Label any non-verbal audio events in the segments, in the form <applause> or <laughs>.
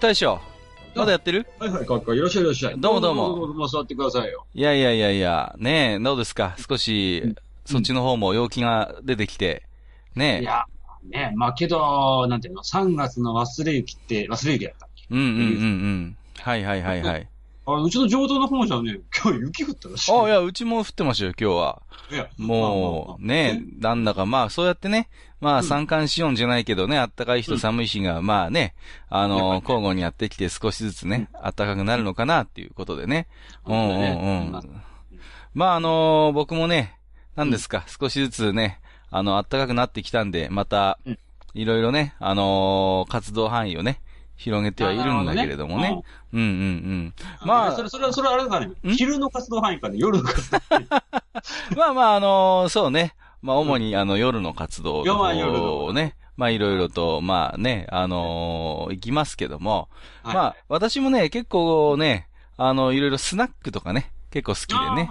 大将まだやってる？はいはい、かっこいいらっしゃいいらっしゃい。どうもどうもどうぞどうぞ座ってくださいよ。いやいやいやいや、ねえ、どうですか？少し、そっちの方も陽気が出てきて、ねえ。いや、ね、まあけど、なんていうの、3月の忘れ雪って、忘れ雪だったっけ？うんうんうんうん。はいはいはいはい。あうちの上等の方じゃね、今日雪降ったらしい。あ、いや、うちも降ってましたよ、今日は。いやもう、ね、なんだかまあ、そうやってね、まあ、三寒四温じゃないけどね、あったかい日と寒い日が、まあね、あの、交互にやってきて少しずつね、あったかくなるのかなっていうことでね。うんうんうん。まあ、あの、僕もね、何ですか、少しずつね、あの、あったかくなってきたんで、またうん、いろいろね、あの、活動範囲をね、広げてはいるんだけれどもね。うんうんうん。まあ。それ、それは、それはあれだね。ん、昼の活動範囲かね、夜の活動。範囲。まあまあ、あのそうね。まあ、主に、あの、夜の活動をね、まあ、いろいろと、まあね、あのー行きますけども、はい。まあ、私もね、結構ね、あの、いろいろスナックとかね、結構好きでね。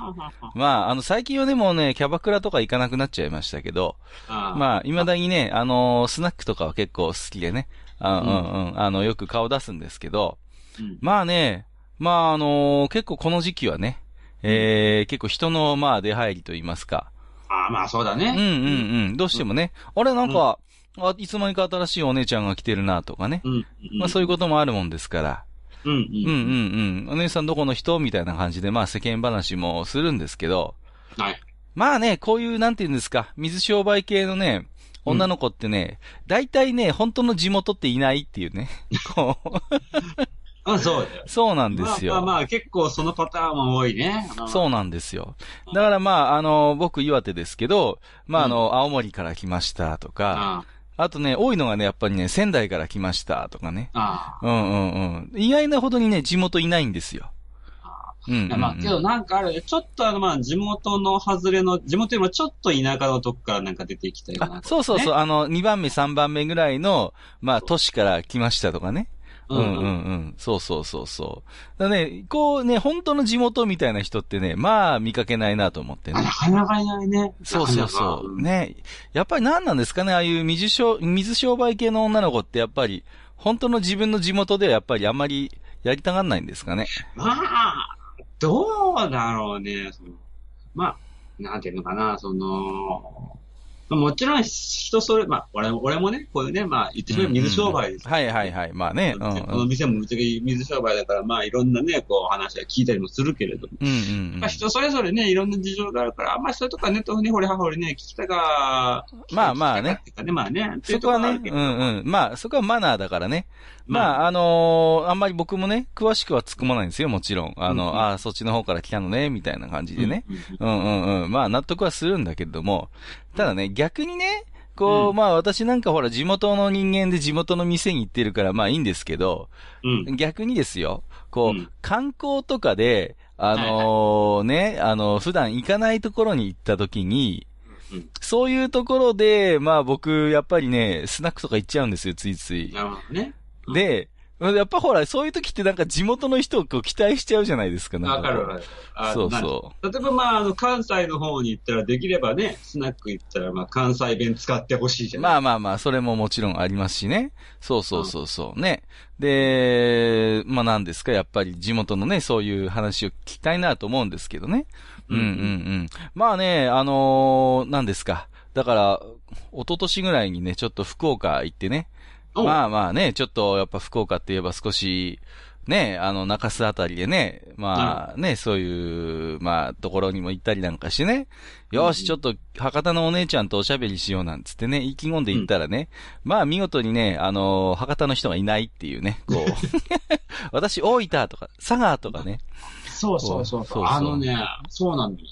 まあ、あの、最近はでもね、キャバクラとか行かなくなっちゃいましたけど、あー。まあ、未だにね、あのースナックとかは結構好きでね、あうんうん、あの、よく顔出すんですけど、うんまあね、まああのー結構この時期はね、えー、結構人のまあ出入りと言いますか、あー、まあそうだね。うんうんうん。どうしてもね、あれなんか、あ、いつの間にか新しいお姉ちゃんが来てるなとかね。うん。うん。まあそういうこともあるもんですから。うん。うんうんうん。お姉さんどこの人みたいな感じで、まあ世間話もするんですけど。はい。まあね、こういう、なんて言うんですか、水商売系のね、女の子ってね、大体ね、本当の地元っていないっていうね。<laughs> こう、あ、そう。そうなんですよ。まあまあまあ、結構そのパターンも多いね。そうなんですよ。だからまあ、あの、僕岩手ですけど、まああの、青森から来ましたとか、ああとね、多いのがね、やっぱりね、仙台から来ましたとかね。うんうんうん。意外なほどにね、地元いないんですよ。あ。うん。まあ、けどなんかある、ちょっとあの、まあ、地元の外れの、地元よりもちょっと田舎のとこからなんか出てきたような、あ、そうそうそう、あの、2番目、3番目ぐらいの、まあ、都市から来ましたとかね。うんうんうん。そうそうそうそう。だね、こうね、本当の地元みたいな人ってね、まあ見かけないなと思ってねあな。かなかいないね。そうそうそう。ね。ね。やっぱり何なんですかね、ああいう水商、水商売系の女の子ってやっぱり、本当の自分の地元ではやっぱりあんまりやりたがんないんですかね。まあ、どうだろうね。そのまあ、なんていうのかな、その、まあもちろん人それ、まあ、俺も、俺もね、こういうね、まあ、言ってしまえば水商売です。はいはいはい。まあね。うんうん。この店もぶっちゃけ水商売だから、まあ、いろんなね、こう、話は聞いたりもするけれども。うんうんうんまあ、人それぞれね、いろんな事情があるから、あんまりそれとかね、とね、ほれはほれね、聞きたが、まあまあねね、まあね。そこはね、うんうん。まあ、そこはマナーだからね。まあ、あのーあんまり僕もね、詳しくは突っ込まないんですよ、もちろん。あの、うんうんああ、そっちの方から来たのね、みたいな感じでね。うんうんうん。まあ、納得はするんだけれども、ただね、逆にね、こう、うんまあ私なんかほら地元の人間で地元の店に行ってるからまあいいんですけど、うん。逆にですよ、こう、うん観光とかで、あのーね、あの、普段行かないところに行った時に、うんそういうところで、まあ僕、やっぱりね、スナックとか行っちゃうんですよ、ついつい。なるほどね。うんで、やっぱほら、そういう時ってなんか地元の人をこう期待しちゃうじゃないですか、わかるわこかる。あそうなそ例えばまあ、あの、関西の方に行ったら、できればね、スナック行ったら、まあ、関西弁使ってほしいじう。ゃないまあまあまあ、それももちろんありますしね。そうそうそうそう、ね。で、まあなんですか、やっぱり地元のね、そういう話を聞きたいなと思うんですけどね。うんうんうん。まあね、あのー、なんですか。だから、一昨年ぐらいにね、ちょっと福岡行ってね。おまあまあね、ちょっとやっぱ福岡って言えば少し、ね、あの、中洲あたりでね、まあね、そういう、まあ、ところにも行ったりなんかしてね、よし、ちょっと、博多のお姉ちゃんとおしゃべりしようなんつってね、意気込んで行ったらね、まあ見事にね、あの、博多の人がいないっていうね、こう、<laughs> 私、大分とか、佐賀とかね、そうそうそうそう。そうあのね、そうなんだよ。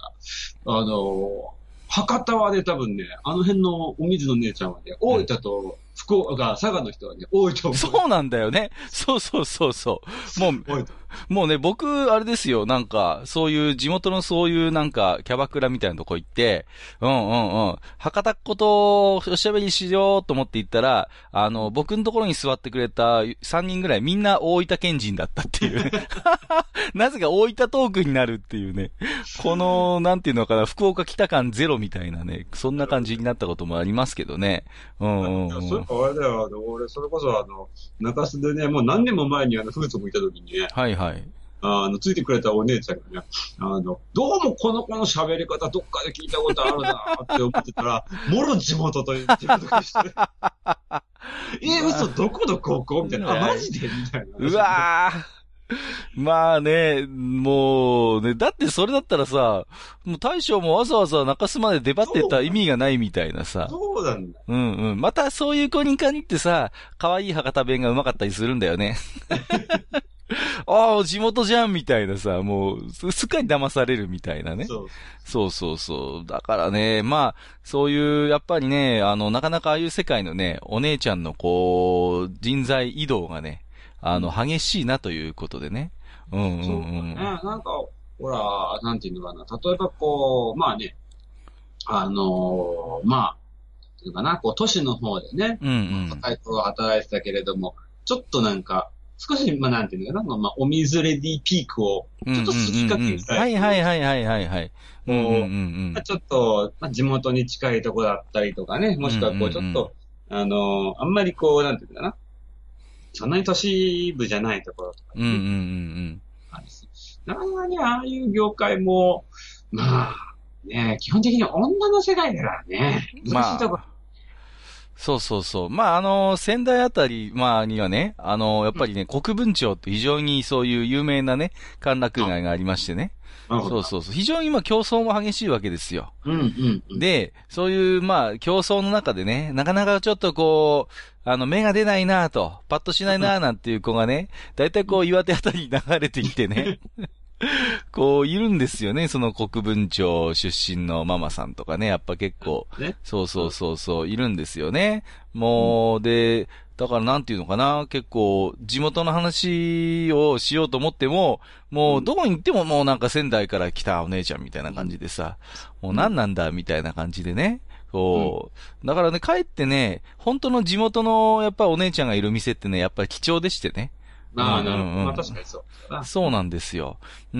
あの、博多はね、多分ね、あの辺のお水の姉ちゃんはね、大分と福岡、佐賀の人はね、多いと思う。そうなんだよね。そうそうそうそう。もう、<laughs> もうね、僕、あれですよ、なんか、そういう、地元のそういうなんか、キャバクラみたいなとこ行って、うんうんうん。博多っ子とおしゃべりしようと思って行ったら、あの、僕のところに座ってくれた3人ぐらいみんな大分県人だったっていう。<laughs> <laughs> なぜか大分トークになるっていうね。この、なんていうのかな、福岡北間ゼロみたいなね、そんな感じになったこともありますけどね。うんうんうん。それあれだよ、あの俺、それこそあの、中洲でね、もう何年も前にあの、風俗行った時にね、はいはい。あの、ついてくれたお姉ちゃんがね、あの、どうもこの子の喋り方どっかで聞いたことあるなって思ってたら、もろ地元と言ってるとかして、<laughs> え、嘘、どこの高校みたいな、あ、マジでみたいな。うわー。まあね、もうね、だってそれだったらさ、もう大将もわざわざ中洲まで出張ってた意味がないみたいなさ。そうなんだ。うんうん。またそういう子に限ってさ、可愛い博多弁が上手かったりするんだよね。<laughs> <laughs> ああ、地元じゃんみたいなさ、もう、すすっかり騙されるみたいなね。そう。そうそうそう。だからね、まあ、そういう、やっぱりね、あの、なかなかああいう世界のね、お姉ちゃんのこう、人材移動がね、あの、激しいなということでね。うんうんそうかうん。ね。なんか、ほら、なんていうのかな。例えばこう、まあね、あのーまあ、っていうかな、こう、都市の方でね、うんうん。若い頃は働いてたけれども、ちょっとなんか、少し、まあなんていうのかな、まあ、お水レディーピークを、ちょっと過ぎかけたはいはいはいはいはいはい。うんうんうんまあちょっと、まあ、地元に近いところだったりとかね、もしくはこう、ちょっと、あのーあんまりこう、なんていうのかな、そんなに都市部じゃないところとかうん。うんうんうんあるしなかなかね、ああいう業界も、まあ、ね、基本的に女の世界だからね、うん。難しいところ。そうそうそう。まあ、あの、仙台あたり、まあ、にはね、あの、やっぱりね、国分町って非常にそういう有名なね、歓楽街がありましてね。そうそうそう。非常に今競争も激しいわけですよ。うんうんうん。で、そういう、まあ、競争の中でね、なかなかちょっとこう、あの、目が出ないなぁと、パッとしないなぁなんていう子がね、だいたいこう、岩手あたりに流れてきてね、<laughs> <laughs> こう、いるんですよね、その国分町出身のママさんとかね、やっぱ結構、ね。そうそうそうそう、いるんですよね。もう、で、だからなんていうのかな、結構、地元の話をしようと思っても、もう、どこに行ってももうなんか仙台から来たお姉ちゃんみたいな感じでさ、もう何なんだみたいな感じでね。こう、だからね、帰ってね、本当の地元の、やっぱお姉ちゃんがいる店ってね、やっぱり貴重でしてね。まあ、なるほど。うんうんうんまあ確かにそう。そうなんですよ。うー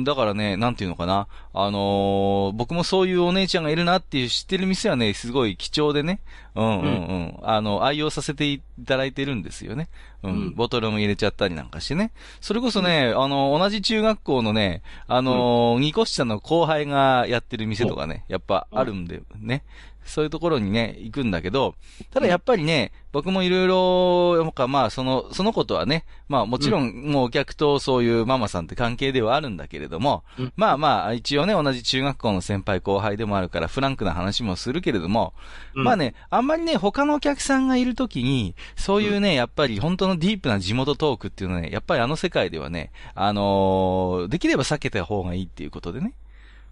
ん、だからね、なんていうのかな。あのー僕もそういうお姉ちゃんがいるなっていう知ってる店はね、すごい貴重でね。うんうんうん。あの、愛用させていただいてるんですよね。うん。うんボトルも入れちゃったりなんかしてね。それこそね、あの、同じ中学校のね、あのー、二個下の後輩がやってる店とかね、やっぱあるんで、ね。そういうところにね、行くんだけど、ただやっぱりね、僕もいろいろ、まあ、その、そのことはね、まあもちろん、もうお客とそういうママさんって関係ではあるんだけれども、うん。まあまあ、一応ね、同じ中学校の先輩後輩でもあるから、フランクな話もするけれども、うん。まあね、あんまりね、他のお客さんがいるときに、そういうね、やっぱり本当のディープな地元トークっていうのはね、やっぱりあの世界ではね、あのーできれば避けた方がいいっていうことでね。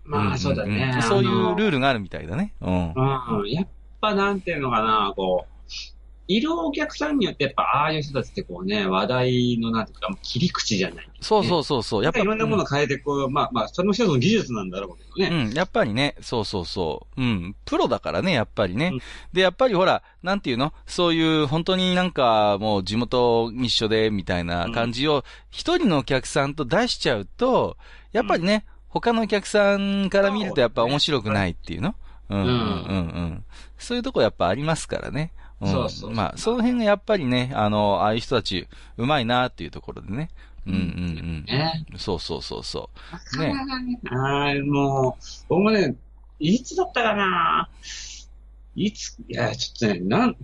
まあ、そうだんんね。んそういうルール。ルがあるみたいだね。うん。うん。やっぱなんていうのかな、こう、いるお客さんによってやっぱああいう人たちってこうね、話題のなんていうか、切り口じゃない。そうそうそうそう。やっぱいろんなものを変えてこう、まあまあ、それも一つの技術なんだろうけどね。うん、やっぱりね、そうそうそう。うん、プロだからね、やっぱりね。うんで、やっぱりほら、なんていうの？そういう、本当になんか、もう地元一緒で、みたいな感じを、一人のお客さんと出しちゃうと、やっぱりね、他のお客さんから見るとやっぱ面白くないっていうの？うん、うん、うん、うん。そういうとこやっぱありますからね。うん、そうそうまあ、その辺がやっぱりね、あの、ああいう人たち、うまいなっていうところでね。うん、うん、ね。うん。そうそうそうそう。ね。ああ、もう、僕もね、いつだったかな？いつ、いや、ちょっとね、なん、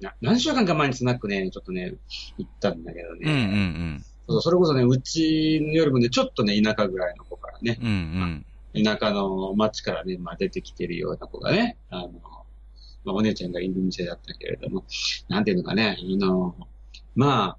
な何週間か前にスナックね、ちょっとね、行ったんだけどね。うん、うん、うん。そうそれこそね、うちよりもね、ちょっとね、田舎ぐらいの子からね、うんうん。田舎の町からね、まあ出てきてるような子がね、あの、まあお姉ちゃんがいる店だったけれども、なんていうのかね、あの、まあ、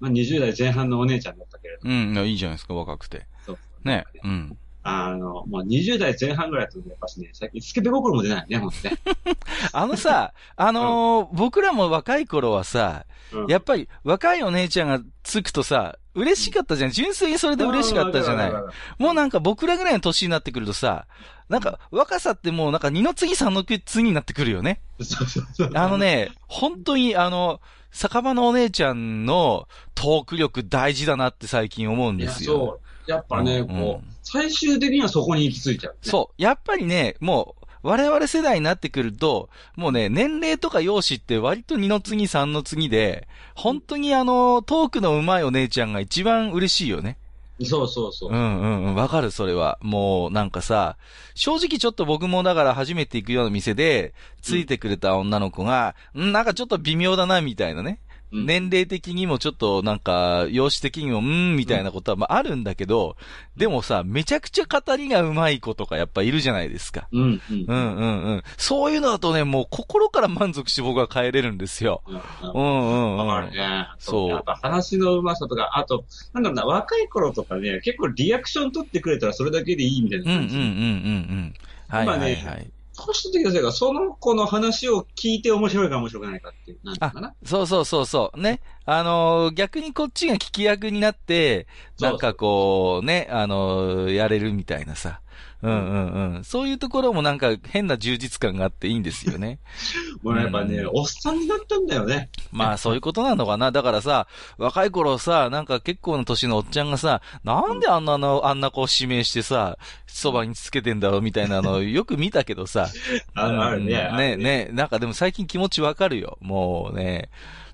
まあ20代前半のお姉ちゃんだったけれども、うん、いやいいじゃないですか、若くて。そうね。うん。あの、もう20代前半ぐらいだとね、やっぱしね、最近スケベ心も出ないね、ほんとね。<laughs> あのさ、あのー僕らも若い頃はさ、うんやっぱり若いお姉ちゃんがつくとさ、嬉しかったじゃん。純粋にそれで嬉しかったじゃないもうなんか僕らぐらいの年になってくるとさ、なんか若さってもうなんか二の次三の次になってくるよね。るそうそうそう。あのね、本当にあの、酒場のお姉ちゃんのトーク力大事だなって最近思うんですよ。そう。やっぱね、うんこう、最終的にはそこに行き着いちゃう、ね。そう。やっぱりね、もう、我々世代になってくると、もうね、年齢とか容姿って割と二の次三の次で、本当にあの、トークの上手いお姉ちゃんが一番嬉しいよね。そうそうそう。うんうんうん、わかる、それは。もう、なんかさ、正直ちょっと僕もだから初めて行くような店で、ついてくれた女の子が、んなんかちょっと微妙だな、みたいなね。うん年齢的にもちょっとなんか、容姿的にも、うん、みたいなことはまああるんだけど、でもさ、めちゃくちゃ語りが上手い子とかやっぱいるじゃないですか。うん、うん。うんうんうん。そういうのだとね、もう心から満足して僕は帰れるんですよ。うん。ううんんうんうん。わかるね。そうやっぱ話のうまさとか、あと、なんだろうな、若い頃とかね、結構リアクション取ってくれたらそれだけでいいみたいな感じ。うんうんうんうんうん。はいはいはい。今年の時はが、その子の話を聞いて面白いか面白くないかっていう、なんかな。そうそうそうそう。ね。あのー逆にこっちが聞き役になって、なんかこう、ね、あのーやれるみたいなさ。うんうんうん。そういうところもなんか変な充実感があっていいんですよね。<laughs> もうやっぱね、うんおっさんになったんだよね。まあそういうことなのかな。だからさ、若い頃さ、なんか結構な年のおっちゃんがさ、なんであんなの、あんな子を指名してさ、そばにつけてんだろうみたいなの <laughs> よく見たけどさ。あるあるねうんね、ね、なんかでも最近気持ちわかるよ。もうね。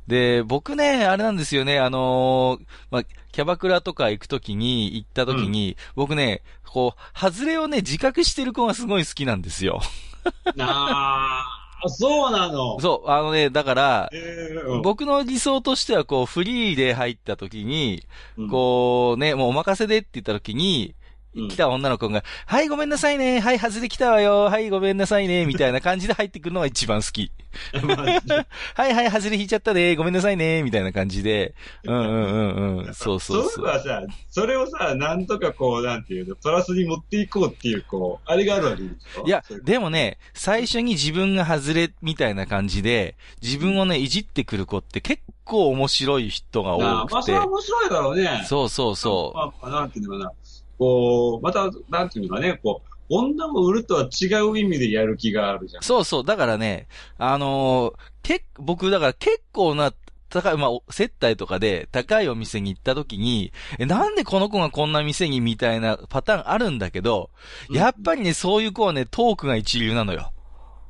で、僕ね、あれなんですよね、あのーまあ、キャバクラとか行くときに、行ったときに、僕ね、こう、外れをね、自覚してる子がすごい好きなんですよ。<laughs> ああ、そうなの。そう、あのね、だから、えーうん僕の理想としては、こう、フリーで入ったときに、うんこう、ね、もうお任せでって言ったときに、うん来た女の子が、はい、ごめんなさいね。はい、外れ来たわよ。はい、ごめんなさいね。みたいな感じで入ってくるのが一番好き。はいはい、外れ引いちゃったね。ごめんなさいね。みたいな感じで。うんうんうんうん。そうそうそそうう。はさ、それをさ、なんとかこう、なんていうの、プラスに持っていこうっていう、こう、あれがあるわけでしょ？いやでもね、最初に自分が外れみたいな感じで、自分をね、いじってくる子って結構面白い人がなあまあ、多くてそれは。面白いだろうね。そうそうそう。まあ、なんていうのかな。こう、また、なんていうのかね、こう、女を売るとは違う意味でやる気があるじゃん。そうそう。だからね、あのーけ僕、だから結構な、高い、まあ、お接待とかで高いお店に行った時に、え、なんでこの子がこんな店にみたいなパターンあるんだけど、やっぱりね、そういう子はね、トークが一流なのよ。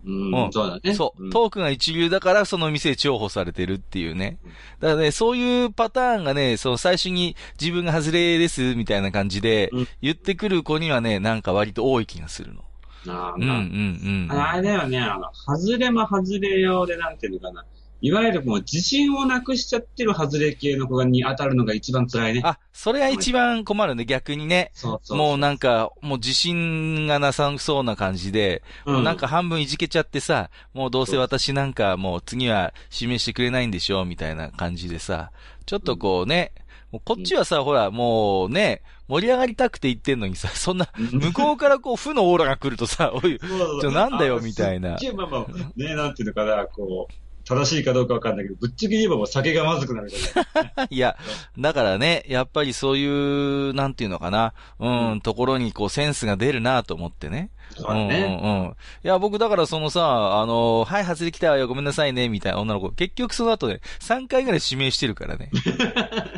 うん、うんそうだね。そう、んトークが一流だからその店重宝されてるっていうねうん。だからね、そういうパターンがね、その最初に自分が外れですみたいな感じでうん言ってくる子にはね、なんか割と多い気がするの。なあうんうんうん。あれだよね、あの、外れも外れ用で、なんていうのかな。いわゆるもう自信をなくしちゃってる外れ系の子に当たるのが一番辛いね。あ、それが一番困るね、逆にね。そうそう。もうなんか、もう自信がなさそうな感じで、うもうなんか、半分いじけちゃってさ、もうどうせ私なんかもう次は指名してくれないんでしょみたいな感じでさ、ちょっとこうね、もうこっちはさ、ほら、もうね、盛り上がりたくて言ってんのにさ、<laughs> そんな、向こうからこう、負のオーラが来るとさ、おい、ちょなんだよみたいなまあまあ、ね、なんていうのかな、こう、正しいかどうかわかんないけど、ぶっちゃけ言えばもう酒がまずくなるからね。<laughs> いや、だからね、やっぱりそういう、なんていうのかな、うん、ところにこう、センスが出るなと思ってね。そうだね。うんうんうん。いや、僕だからそのさ、あの、はい、外れ来たわよ、ごめんなさいね、みたいな女の子、結局その後ね、3回ぐらい指名してるからね。<laughs>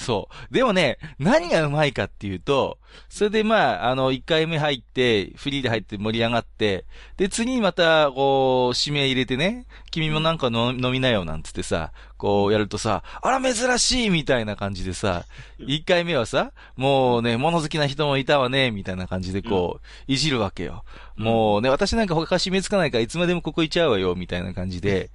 そう。でもね、何がうまいかっていうと、それでまあ、あの、1回目入って、フリーで入って盛り上がって、で、次にまた、こう、指名入れてね、君もなんかの飲みなよ、なんつってさ、こうやるとさ、あら、珍しいみたいな感じでさ、1回目はさ、もうね、物好きな人もいたわね、みたいな感じでこう、いじるわけよ。もうね、私なんか他締めつかないからいつまでもここいちゃうわよ、みたいな感じで。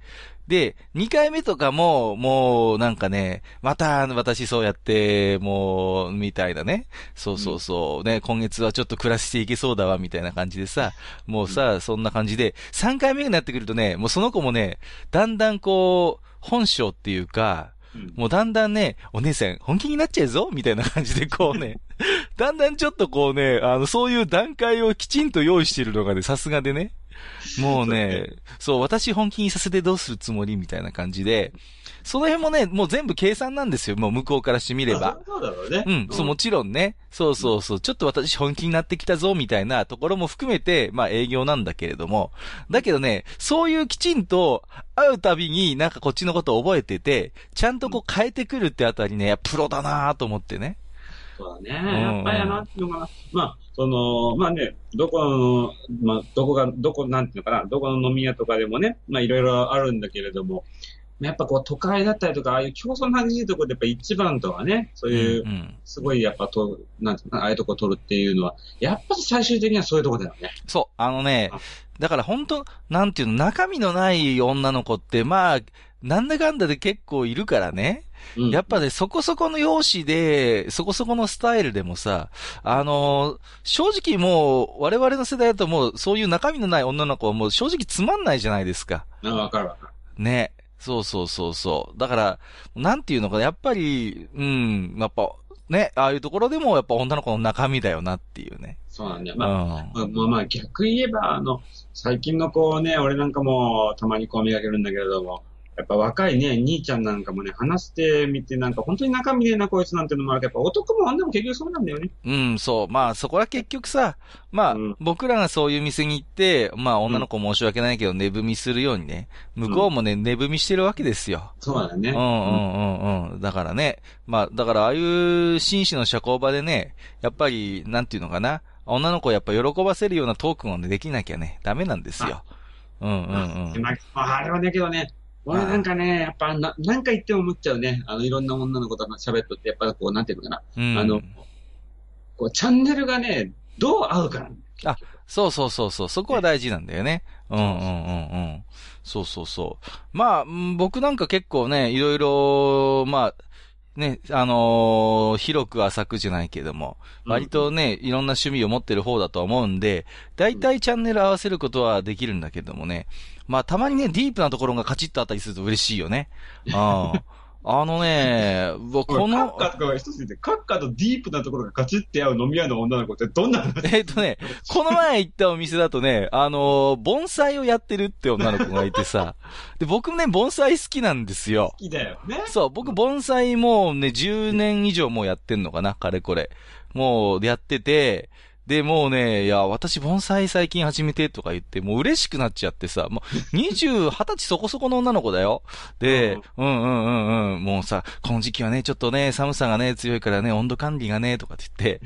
で、2回目とかも、もう、なんかね、また、私そうやって、もう、みたいなね。そうそうそう。ね、今月はちょっと暮らしていけそうだわ、みたいな感じでさ、もうさ、そんな感じで、3回目になってくるとね、もうその子もね、だんだんこう、本性っていうか、うんもうだんだんね、お姉さん本気になっちゃうぞみたいな感じでこうね、<laughs> だんだんちょっとこうね、あの、そういう段階をきちんと用意してるのがね、さすがでね。<laughs> もうね、そう、私本気にさせてどうするつもりみたいな感じで、その辺もね、もう全部計算なんですよ。もう向こうからしてみれば。まあそうだろうね。うん、そう、もちろんね。そうそうそう。ちょっと私本気になってきたぞ、みたいなところも含めて、まあ営業なんだけれども。だけどね、そういうきちんと会うたびになんかこっちのことを覚えてて、ちゃんとこう変えてくるってあたりね、プロだなぁと思ってね。そうだね。やっぱりあの、なんていうのかな。まあ、その、まあね、どこの、まあ、どこが、どこ、なんていうのかな、どこの飲み屋とかでもね、まあいろいろあるんだけれども、やっぱこう都会だったりとか、ああいう競争の激しいところでやっぱ一番とかね、そういうう、ん。すごいやっぱと、なんていうのかな、ああいうとこ取るっていうのは、やっぱり最終的にはそういうとこだよね。そう、あのねあ、だから本当なんていうの、中身のない女の子って、まあ、なんだかんだで結構いるからね。うんやっぱね、そこそこの容姿で、そこそこのスタイルでもさ、あのー正直もう、我々の世代だともう、そういう中身のない女の子はもう正直つまんないじゃないですか。あわかるわかる。ね。そうそうそうそう。だから、なんていうのかな、やっぱり、うん、やっぱ、ね、ああいうところでもやっぱ女の子の中身だよなっていうね。そうなんだよ。うん。まあ、まあまあまあ逆言えば、あの、最近の子ね、俺なんかもたまにこう見かけるんだけれども、やっぱ若いね、兄ちゃんなんかもね、話してみて、なんか本当に中身ねえな、こいつなんてのもあるけど、やっぱ男も女も結局そうなんだよね。うん、そう。まあ、そこは結局さ、まあ、うん僕らがそういう店に行って、まあ、女の子申し訳ないけど、寝踏みするようにね、向こうもね、寝踏みしてるわけですよ。そうだよね。うんうんうんうん。だからね、まあ、だからああいう紳士の社交場でね、やっぱり、なんていうのかな、女の子をやっぱ喜ばせるようなトークをね、できなきゃね、ダメなんですよ。うんうんうん。まあ、あれはだけどね、俺なんかね、やっぱな、なんか言っても思っちゃうね。あの、いろんな女の子と喋っとって、やっぱこう、なんていうのかな。うん、あのこう、チャンネルがね、どう合うかなんだよあそうそうそうそう。そこは大事なんだよね。うんうんうんうん。そうそうそう。まあ、うん僕なんか結構ね、いろいろ、まあ、ね、あのー広く浅くじゃないけども、割とね、いろんな趣味を持ってる方だとは思うんで、大体チャンネル合わせることはできるんだけどもね。まあ、たまにね、ディープなところがカチッとあったりすると嬉しいよね。ああ <laughs> のね、僕ここの、のカ、ッカとか一つ言って、カッカとディープなところがカチッて合う飲み屋の女の子ってどんな話？<laughs> えっとね、この前行ったお店だとね、あのー盆栽をやってるって女の子がいてさ、で、僕ね、盆栽好きなんですよ。好きだよね。そう、僕盆栽もうね、10年以上もうやってんのかな、かれこれ。もうやってて、で、もうね、いや、私盆栽最近始めてとか言って、もう嬉しくなっちゃってさ、もう20、20歳そこそこの女の子だよ。で、うんうんうんうん、もうさ、この時期はね、ちょっとね、寒さがね、強いからね、温度管理がね、とかって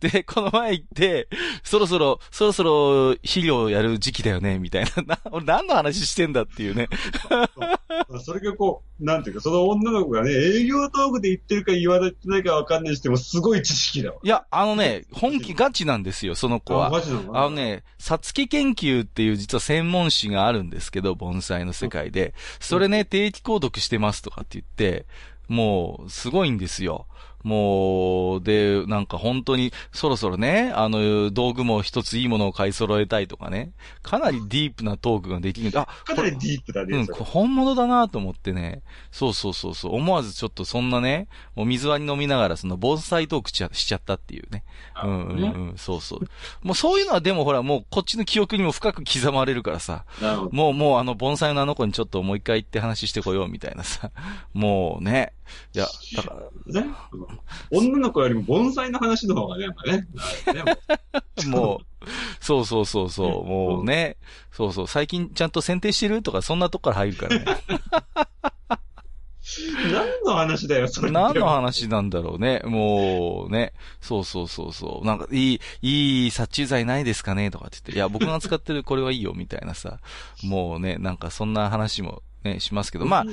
言って、で、この前行って、そろそろ、そろそろ肥料やる時期だよね、みたいな。な、俺何の話してんだっていうね。<laughs> それがこう、なんていうか、その女の子がね、営業トークで言ってるか言われてないかわかんないにしても、すごい知識だわ。いや、あのね、本気ガチなんですよ、その子は。マジなの？あの。ね、さつき研究っていう実は専門誌があるんですけど、盆栽の世界で。それね、定期購読してますとかって言って、もう、すごいんですよ。もう、で、なんか本当に、そろそろね、あの、道具も一ついいものを買い揃えたいとかね、かなりディープなトークができる。あ、かなりディープだね。うん、本物だなと思ってね。そうそうそうそう。思わずちょっとそんなね、もう水割り飲みながらその盆栽トークしちゃしちゃったっていうね。うんうんねうん、そうそう。もうそういうのはでもほら、もうこっちの記憶にも深く刻まれるからさ。もうもうあの盆栽のあの子にちょっともう一回行って話してこようみたいなさ。もうね。いや、だから、ね。うん女の子よりも盆栽の話の方がね、やっぱね。ね <laughs> もう、そうそうそうそう、もうね。そうそう、最近ちゃんと剪定してるとかそんなとこから入るからね。<laughs> 何の話だよ、それ。何の話なんだろうね。もうね。そうそうそうそう。なんか、いい、いい殺虫剤ないですかねとかって言って、いや、僕が使ってるこれはいいよ、みたいなさ。もうね、なんかそんな話もね、しますけど、まあ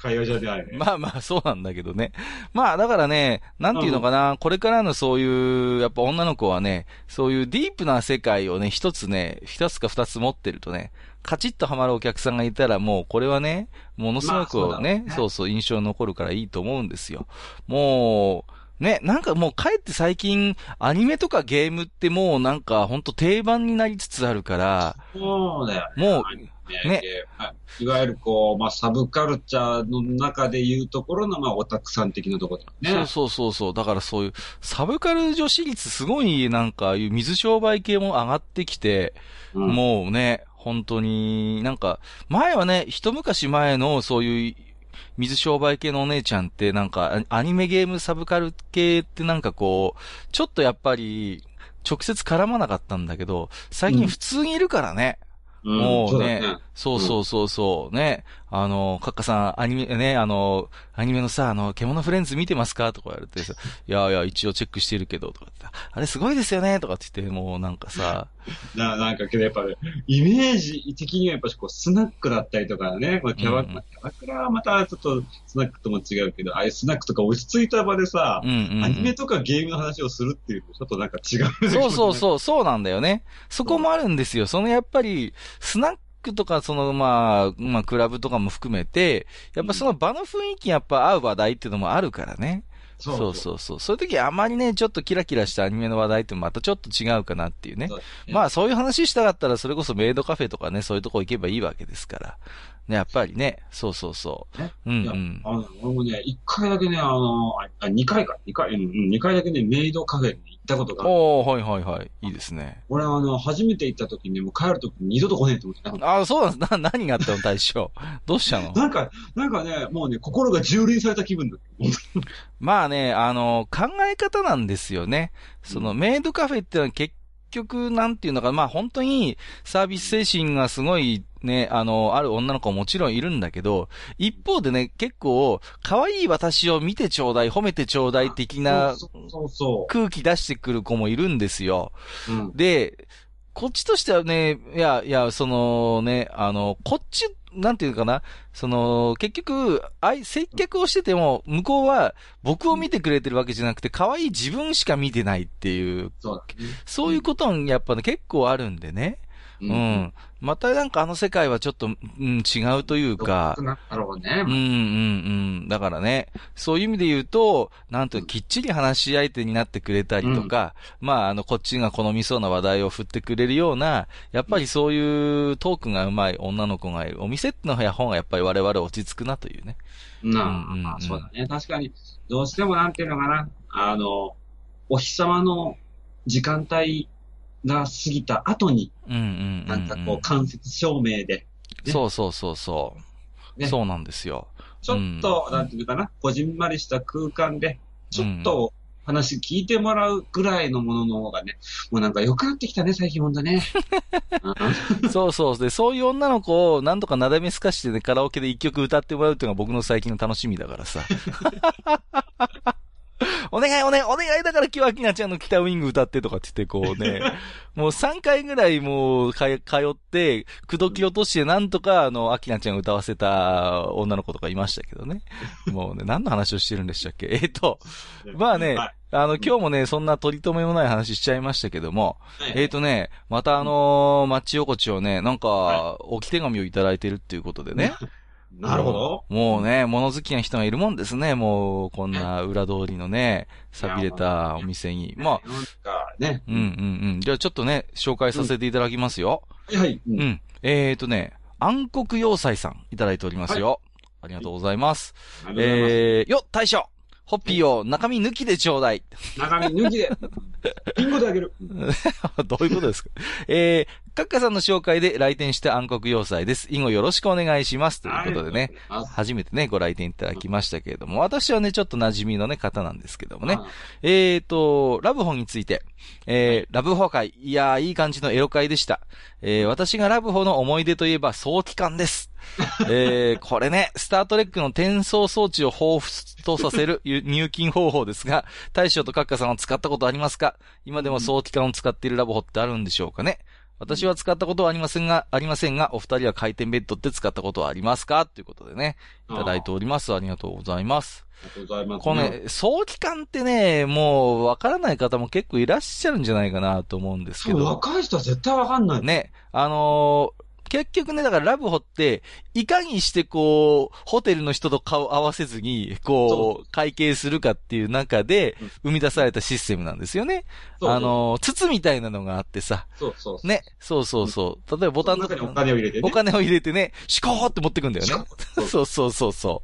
会話じゃないね。まあまあ、そうなんだけどね。まあ、だからね、なんていうのかな、これからのそういう、やっぱ女の子はね、そういうディープな世界をね、一つね、一つか二つ持ってるとね、カチッとハマるお客さんがいたら、もうこれはね、ものすごまあそうくね、だろうねそうそう、印象に残るからいいと思うんですよ。もう、ね、なんかもうかえって最近、アニメとかゲームってもうなんかほんと定番になりつつあるから、そうだよね。もうねねいわゆるこう、まあ、サブカルチャーの中でいうところの、まあ、オタクさん的なところだよね。そうそうそうそう。だからそういう、サブカル女子率すごいなんか、いう水商売系も上がってきて、うんもうね、本当に、なんか、前はね、一昔前のそういう、水商売系のお姉ちゃんってなんか、アアニメゲームサブカル系ってなんかこう、ちょっとやっぱり、直接絡まなかったんだけど、最近普通にいるからね。うんもうねそだね。そうそうそうそう、ね。あの、カッカさん、アニメ、ね、あの、アニメのさ、あの、獣フレンズ見てますか？とか言われてさ、いやいや、一応チェックしてるけど、とかって、あれすごいですよねとかって言って、もうなんかさ、ななんかけどやっぱ、ね、イメージ的にはやっぱこうスナックだったりとかね、こうキャバ、うんうんキャバクラはまたちょっとスナックとも違うけど、ああいうスナックとか落ち着いた場でさ、うんうん、うん。アニメとかゲームの話をするっていうとちょっとなんか違う。そうそうそう、そうなんだよね。そこもあるんですよ。そのやっぱり、スナックとか、そのまあ、まあ、クラブとかも含めて、やっぱその場の雰囲気にやっぱ合う話題っていうのもあるからね。そそうそうそう。そういう時あまりね、ちょっとキラキラしたアニメの話題ってまたちょっと違うかなっていうね。そうまあそういう話したかったらそれこそメイドカフェとかね、そういうとこ行けばいいわけですから。ね、やっぱりね、そうそうそう。ねうんうん。あの、俺もね、一回だけね、あの、あ、あ二回か、二回、うん、うん二回だけね、メイドカフェに行ったことがある。おー、はいはいはい。いいですね。俺はあの、初めて行った時にね、もう帰る時に二度と来ねえって思ってた。あそうなんです。な、何があったの大将。<laughs> どうしたの？なんか、なんかね、もうね、心が蹂躙された気分だ。<laughs> まあね、あの、考え方なんですよね。その、メイドカフェってのは結局、なんていうのか、まあ本当にサービス精神がすごいね、あの、ある女の子ももちろんいるんだけど、一方でね、結構、可愛い私を見てちょうだい、褒めてちょうだい的なそうそうそ空気出してくる子もいるんですよ。う。うん。で、こっちとしてはね、いや、いや、そのね、あの、こっち、なんていうかな、その、結局、あい、接客をしてても、向こうは僕を見てくれてるわけじゃなくて、可愛い自分しか見てないっていう、そう。そういうこともやっぱね、結構あるんでね。ううん。またなんかあの世界はちょっと、うん、違うというかなんだろうねうん。うんうん。だからね、そういう意味で言うと、なんときっちり話し相手になってくれたりとか、まあ、あの、こっちが好みそうな話題を振ってくれるような、やっぱりそういうトークが上手い女の子がいる。お店の方がやっぱり我々落ち着くなというね。なあ、うんうんうんそうだね。確かに、どうしてもなんていうのかな、あの、お日様の時間帯が過ぎた後に、うんうんうん、うん。なんかこう、間接照明で、ねそうそうそうそう。ねそうなんですよ。ちょっと、なんていうかな、こじんまりした空間で、ちょっと話聞いてもらうぐらいのものの方がね、もうなんか良くなってきたね、最近ほんとね。う <laughs> んそうそう。で、そういう女の子を何とかなだめすかしてね、カラオケで一曲歌ってもらうっていうのが僕の最近の楽しみだからさ。<laughs> お願いお願いお願いだから今日はきなちゃんの北ウイング歌ってとかって言ってこうね、<laughs> もう3回ぐらいもうか通って、口説き落としてなんとかあの、アキナちゃんを歌わせた女の子とかいましたけどね。<laughs> もうね、何の話をしてるんでしたっけ？えっ、と、まあね、はい。あの、今日もね、そんな取り留めもない話しちゃいましたけども、はい。えーとね、またあのー、マッチ横丁ね、なんか、は置き手紙をいただいてるっていうことでね。なるほど。もうね、物好きな人がいるもんですね、もう、こんな裏通りのね、錆びれたお店に。まあ、なんかね。うんうんうん。じゃあちょっとね、紹介させていただきますよ。はいはい。ううんん。えーとね、暗黒要塞さんいただいておりますよ。ありがとうございます。えー、よ、大将ホッピーを中身抜きでちょうだい。中身抜きで、リンゴであげる。<laughs> どういうことですか？えー、カッカさんの紹介で来店した暗黒要塞です。以後よろしくお願いします。ということでね、はい。初めてね、ご来店いただきましたけれども、私はね、ちょっと馴染みのね、方なんですけどもね。あえーと、ラブホについて、えー、ラブホ会、いやー、いい感じのエロ会でした。えー、私がラブホの思い出といえば、早期間です。<laughs> えー、これね、スタートレックの転送装置を彷彿とさせる <laughs> ゆ入金方法ですが、大将とカッカさんは使ったことありますか？今でも早期間を使っているラブホってあるんでしょうかね？私は使ったことはありませんが、ありませんが、お二人は回転ベッドって使ったことはありますか？ということでね、いただいております。ありがとうございます。ありがとうございます。このね、早期間ってね、もうわからない方も結構いらっしゃるんじゃないかなと思うんですけど。若い人は絶対わかんない。ね、あのー結局ね、だからラブホって、いかにしてこう、ホテルの人と顔合わせずに、こう、会計するかっていう中でうん、生み出されたシステムなんですよね。あ、の、筒みたいなのがあってさ、そうそうそう。ね、そうそうそう。例えばボタンとかその中にお金を入れてね。お金を入れてね、シコーって持ってくんだよね。そう <laughs> そうそうそうそ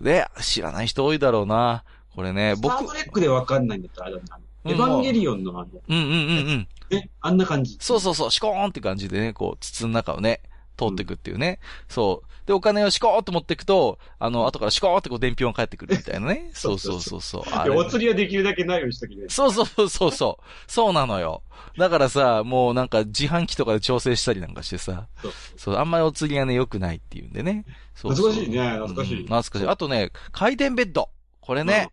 う。で、知らない人多いだろうな。これね、僕、スタートレックでわかんないんだったらあれだな。うんエヴァンゲリオンのあの、うんうんうんうん。ね、あんな感じ。そうそうそう、シコーンって感じでね、こう、筒の中をね、通っていくっていうね。そう。で、お金をシコーって持っていくと、あの、後からシコーってこう、伝票が返ってくるみたいなね。<laughs> そうそうそうそう。あれお釣りはできるだけないようにしときね。そうそうそうそうそう。そうなのよ。だからさ、もうなんか自販機とかで調整したりなんかしてさ、そうそう、あんまりお釣りがね、良くないっていうんでね。そうそう懐かしいね懐かしいうん懐かしい。あとね、回転ベッド。これね、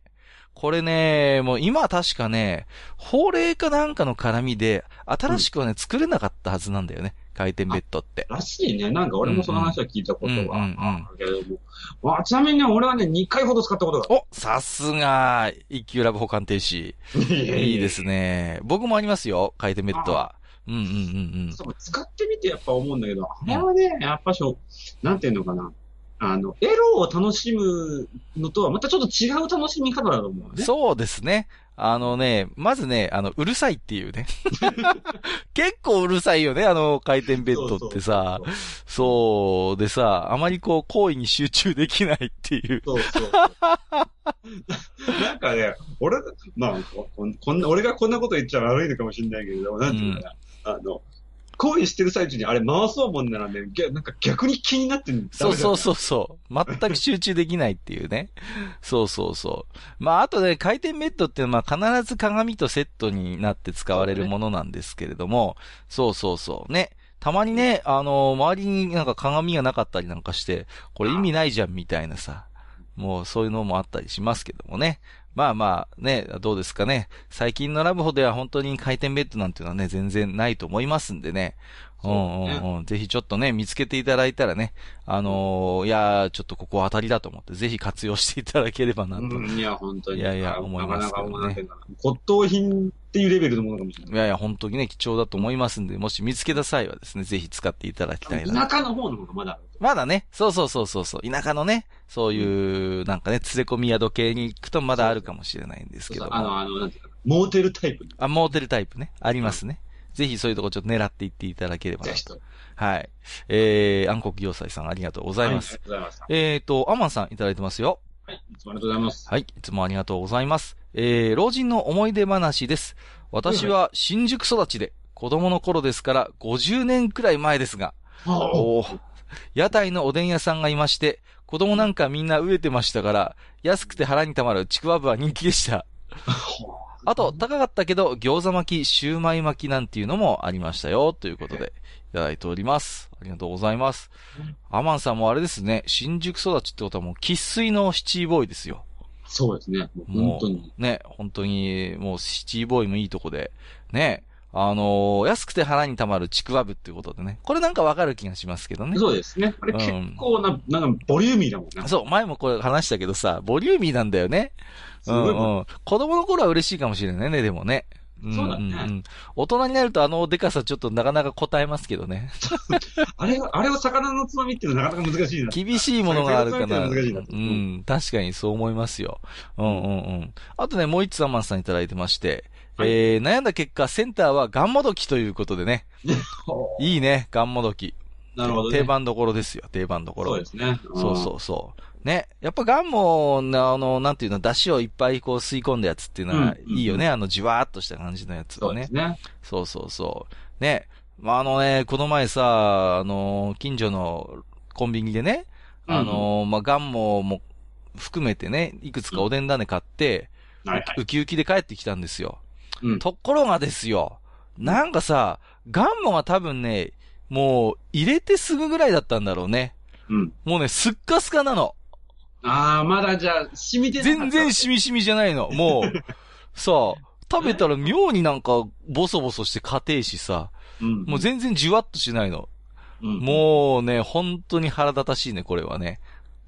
これね、もう今確かね、法令かなんかの絡みで、新しくはね、作れなかったはずなんだよね。回転ベッドって。らしいね。なんか俺もその話は聞いたことはうんうんうんあるけれども。まあ、ちなみにね、俺はね、2回ほど使ったことがおさすが、一級ラブ保管停止。ある。いいですね。僕もありますよ、回転ベッドは。うんうんうんうん。そう使ってみてやっぱ思うんだけど、あれはね、やっぱしょ、なんていうのかな。あの、エロを楽しむのとはまたちょっと違う楽しみ方だと思うね。そうですね。あのね、まずね、あの、うるさいっていうね。<laughs> 結構うるさいよね、あの回転ベッドってさ。そうでさ、あまりこう、行為に集中できないっていう。そうそう。なんかね、俺、まあここん、な、俺がこんなこと言っちゃ悪いのかもしれないけれど、なんていうのかな、あの、行為してる最中にあれ回そうもんならね、なんか逆に気になってんそうそうそうそう。全く集中できないっていうね。そうそうそう。まあ、あとね、回転ベッドっていうのは必ず鏡とセットになって使われるものなんですけれども、そうそうそう。ね。たまにね、あの、周りになんか鏡がなかったりなんかして、これ意味ないじゃんみたいなさ。もうそういうのもあったりしますけどもね。まあまあね、どうですかね。最近のラブホでは本当に回転ベッドなんていうのはね、全然ないと思いますんでね。うんうんうん。ぜひちょっとね、見つけていただいたらね、あのーいやー、ちょっとここ当たりだと思って、ぜひ活用していただければなと。うん、いや、本当に。いやいやあ思いますけどね骨董品っていうレベルのものかもしれない。いやいや、本当にね、貴重だと思いますんで、もし見つけた際はですね、ぜひ使っていただきたいな。田舎の方の方がまだ。まだね、そうそうそうそうそう、田舎のね、そういう、なんかね、連れ込み宿系に行くとまだあるかもしれないんですけども。あの、あの、なんていうかな、モーテルタイプの。あ、モーテルタイプね。ありますね。ぜひそういうとこちょっと狙っていっていただければなぜひと。はい。えー、暗黒要塞さんありがとうございます。はいありがとうございました。えーと、アマンさんいただいてますよ。はい、いつもありがとうございます。はい。いつもありがとうございます。えー、老人の思い出話です。私は新宿育ちで、子供の頃ですから50年くらい前ですが、おー屋台のおでん屋さんがいまして、子供なんかみんな飢えてましたから、安くて腹にたまるちくわぶは人気でした。あと、高かったけど、餃子巻き、シューマイ巻きなんていうのもありましたよ、ということで、いただいております。ありがとうございます。アマンさんもあれですね、新宿育ちってことはもう、喫水のシティボーイですよ。そうですね。もうも本当に。う、ね、本当に、もうシティボーイもいいとこで、ね、あのー安くて腹にたまるちくわぶっていうことでね、これなんかわかる気がしますけどね。そうですね。あれうん結構な、なんか、ボリューミーだもんな。そう、前もこれ話したけどさ、ボリューミーなんだよね。すごいもん。うんうん。子供の頃は嬉しいかもしれないね、でもね。んそうだねん大人になるとあのでかさちょっとなかなか答えますけどね。<laughs> あれを、あれを魚のつまみっていうのはなかなか難しいな。厳しいものがあるかな。魚のつまみっていうのは難しういな。ん、確かにそう思いますよ。うんうんうん。あとね、もう一つアマンさんいただいてまして、はいえー、悩んだ結果、センターはガンモドキということでね。<laughs> いいね、ガンモドキ。なるほどね。定番どころですよ、定番どころ。そうですね。そうそうそう。ね。やっぱガンも、なあの、なんていうの、出汁をいっぱいこう吸い込んだやつっていうのはうんいいよね。あの、じわーっとした感じのやつをねそうです。ね。そうそうそう。ね。まあ、あのね、この前さ、あの、近所のコンビニでね、あの、まあ、ガンモも含めてね、いくつかおでん種買って、はいはい。ウキウキで帰ってきたんですよ。うん。ところがですよ、なんかさ、ガンモが多分ね、もう入れてすぐぐらいだったんだろうね。うん。もうね、すっかすかなの。ああ、まだじゃあ、染みて全然しみしみじゃないの。もう、<laughs> さあ、食べたら妙になんかボソボソして硬いしさ、うん。もう全然じわっとしないの。うん、もうね、本当に腹立たしいね、これはね。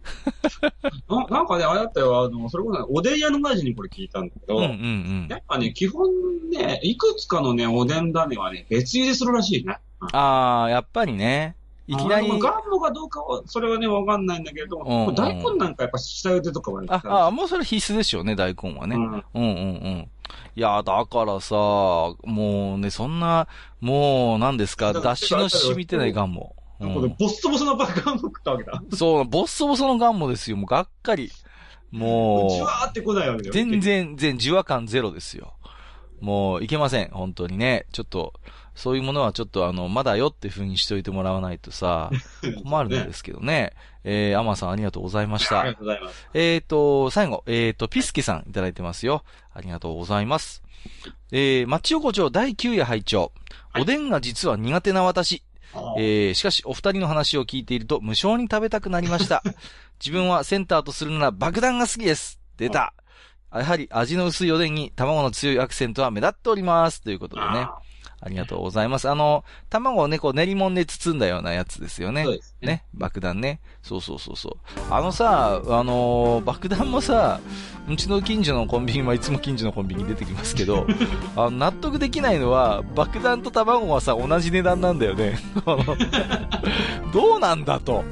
<laughs> ななんかね、あれだったよ、あの、それこそね、おでん屋の親父にこれ聞いたんだけど、うんうんうんや。っぱね、基本ね、いくつかのね、おでん種はね、別入れするらしいね。ああ、やっぱりね。いきなりあ、ガンモがどうかは、それはね、わかんないんだけれども、うんうん大根なんかやっぱ下茹でとかはねあ、あ、もうそれ必須でしょうね、大根はね。うんうんうんうん。いや、だからさ、もうね、そんな、もう、何ですか、だしの染みてないガンモ。うこれん、ボッソボソのガンモ食ったわけだ。そう、ボッソボソのガンモですよ。もうがっかり。もじわう、ーって来ないわけだよ。全然、全、じわ感ゼロですよ。もう、いけません。本当にね。ちょっと、そういうものはちょっとあの、まだよって風にしといてもらわないとさ、<laughs> 困るんですけどね。えー、アマさんありがとうございましたありが。とうございます。えーと、最後、えーと、ピスケさんいただいてますよ。ありがとうございます。えー、マッチ横丁第9夜拝聴はいおでんが実は苦手な私。えー、しかしお二人の話を聞いていると無性に食べたくなりました。<laughs> 自分はセンターとするなら爆弾が好きです。出た。やはり味の薄いおでんに卵の強いアクセントは目立っております。ということでね。あありがとうございます。あの、卵をね、こう練り物で包んだようなやつですよねーそう。ですね。ね、爆弾ね。そうそうそうそう。あのさ、あのー爆弾もさ、うちの近所のコンビニはいつも近所のコンビニに出てきますけど、<laughs> あの納得できないのは、爆弾と卵はさ、同じ値段なんだよね。<laughs> どうなんだと。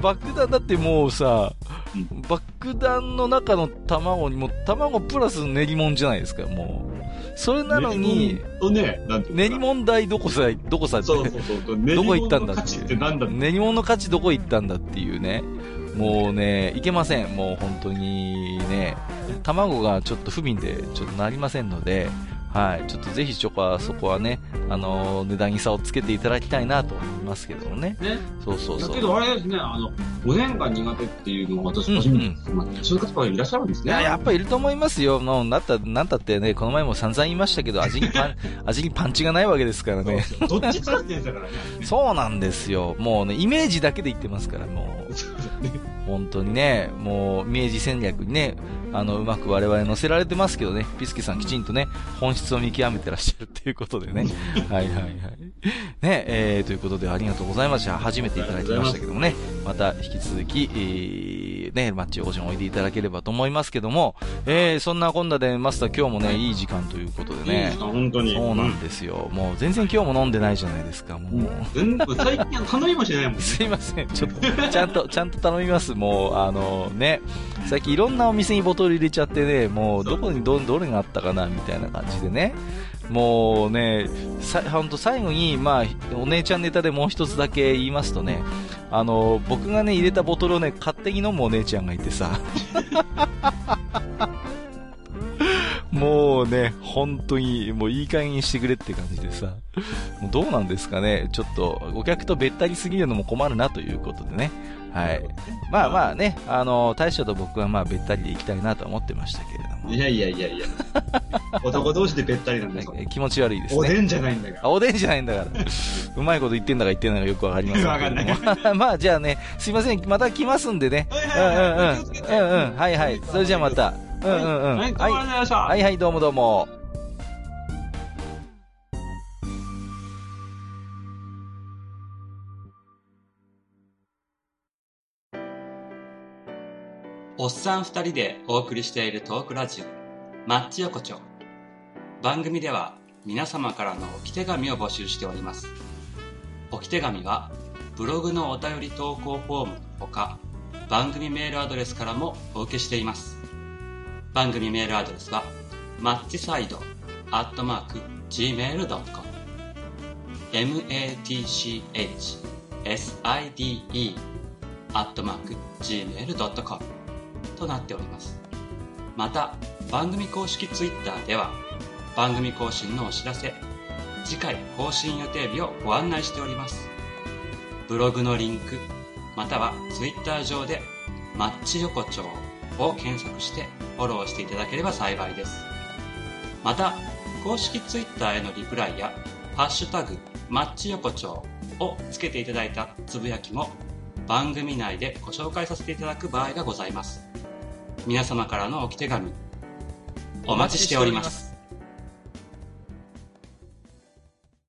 爆弾だってもうさ、爆弾の中の卵にも、卵プラス練り物じゃないですか、もう。それなのに、とね、練り物代どこさ、どこさってそうそうそう。どこ行ったんだって練り物の価値どこ行ったんだっていうね。もうね、いけません。もう本当にね、卵がちょっと不憫でちょっとなりませんので、はい。ちょっとぜひちょこは、そこはね、あの、値段に差をつけていただきたいなと思いますけどもね。ね。そうそうそう。だけどあれですね、あの、おでんが苦手っていうのを私初めて聞きました。そういう方がいらっしゃるんですね。いや、やっぱいると思いますよ。の、なった、なんたってね、この前も散々言いましたけど、味にパン、<laughs> 味にパンチがないわけですからね。そうそうどっち使ってんだからね。<laughs> そうなんですよ。もうね、イメージだけで言ってますから、もう。<laughs> そうだね本当にね、もう、明治戦略にね、あの、うまく我々乗せられてますけどね、ピスケさんきちんとね、本質を見極めてらっしゃるっていうことでね。はいはいはい。ね、えー、ということでありがとうございました。初めていただいてましたけどもね、また引き続き、えー、ね、マッチおこしにおいでいただければと思いますけども、えー、そんなこんなでマスター今日もね、いい時間ということでねいい本当に。そうなんですよ。もう全然今日も飲んでないじゃないですか、もう。全部、最近頼みもしないもん。<laughs> すいません。ちょっと、ちゃんと、ちゃんと頼みます。もう、あのね、最近いろんなお店にボトル入れちゃってね、もう。どこにど、どれがあったかな、みたいな感じでね。もうね、さ、ほんと最後に、まあ、お姉ちゃんネタでもう一つだけ言いますとね、あの、僕がね、入れたボトルをね、勝手に飲むお姉ちゃんがいてさ、<laughs> もうね、本当に、もういい加減にしてくれって感じでさ、もうどうなんですかね、ちょっと、お客とべったりすぎるのも困るなということでね、はい。まあまあね、あの、大将と僕はまあべったりで行きたいなと思ってましたけれどもい、やいやいやいや。<laughs> 男同士でべったりなんだよ。気持ち悪いですね。おでんじゃないんだから。あ、おでんじゃないんだから。うまいこと言ってんだか言ってんだかよくわかりません。わかんない <laughs> まあじゃあね、すいません、また来ますんでね。うんうんうん。うんうん。はいはい。それじゃあまた。うんうんうん。はい、どうもありがとうございました。はいはい、どうもどうも。おっさん二人でお送りしているトークラジオ、マッチ横丁。番組では皆様からの置き手紙を募集しております。置き手紙はブログのお便り投稿フォームのほか、番組メールアドレスからもお受けしています。番組メールアドレスは、マッチサイドアットマーク gmail.com matchside アットマーク gmail.com となっております。また番組公式 Twitter では番組更新のお知らせ次回更新予定日をご案内しております。ブログのリンクまたは Twitter 上で「マッチ横丁」を検索してフォローしていただければ幸いです。また公式 Twitter へのリプライや「ハッシュタグマッチ横丁」をつけていただいたつぶやきも番組内でご紹介させていただく場合がございます。皆様からのおき手紙お待ちしております。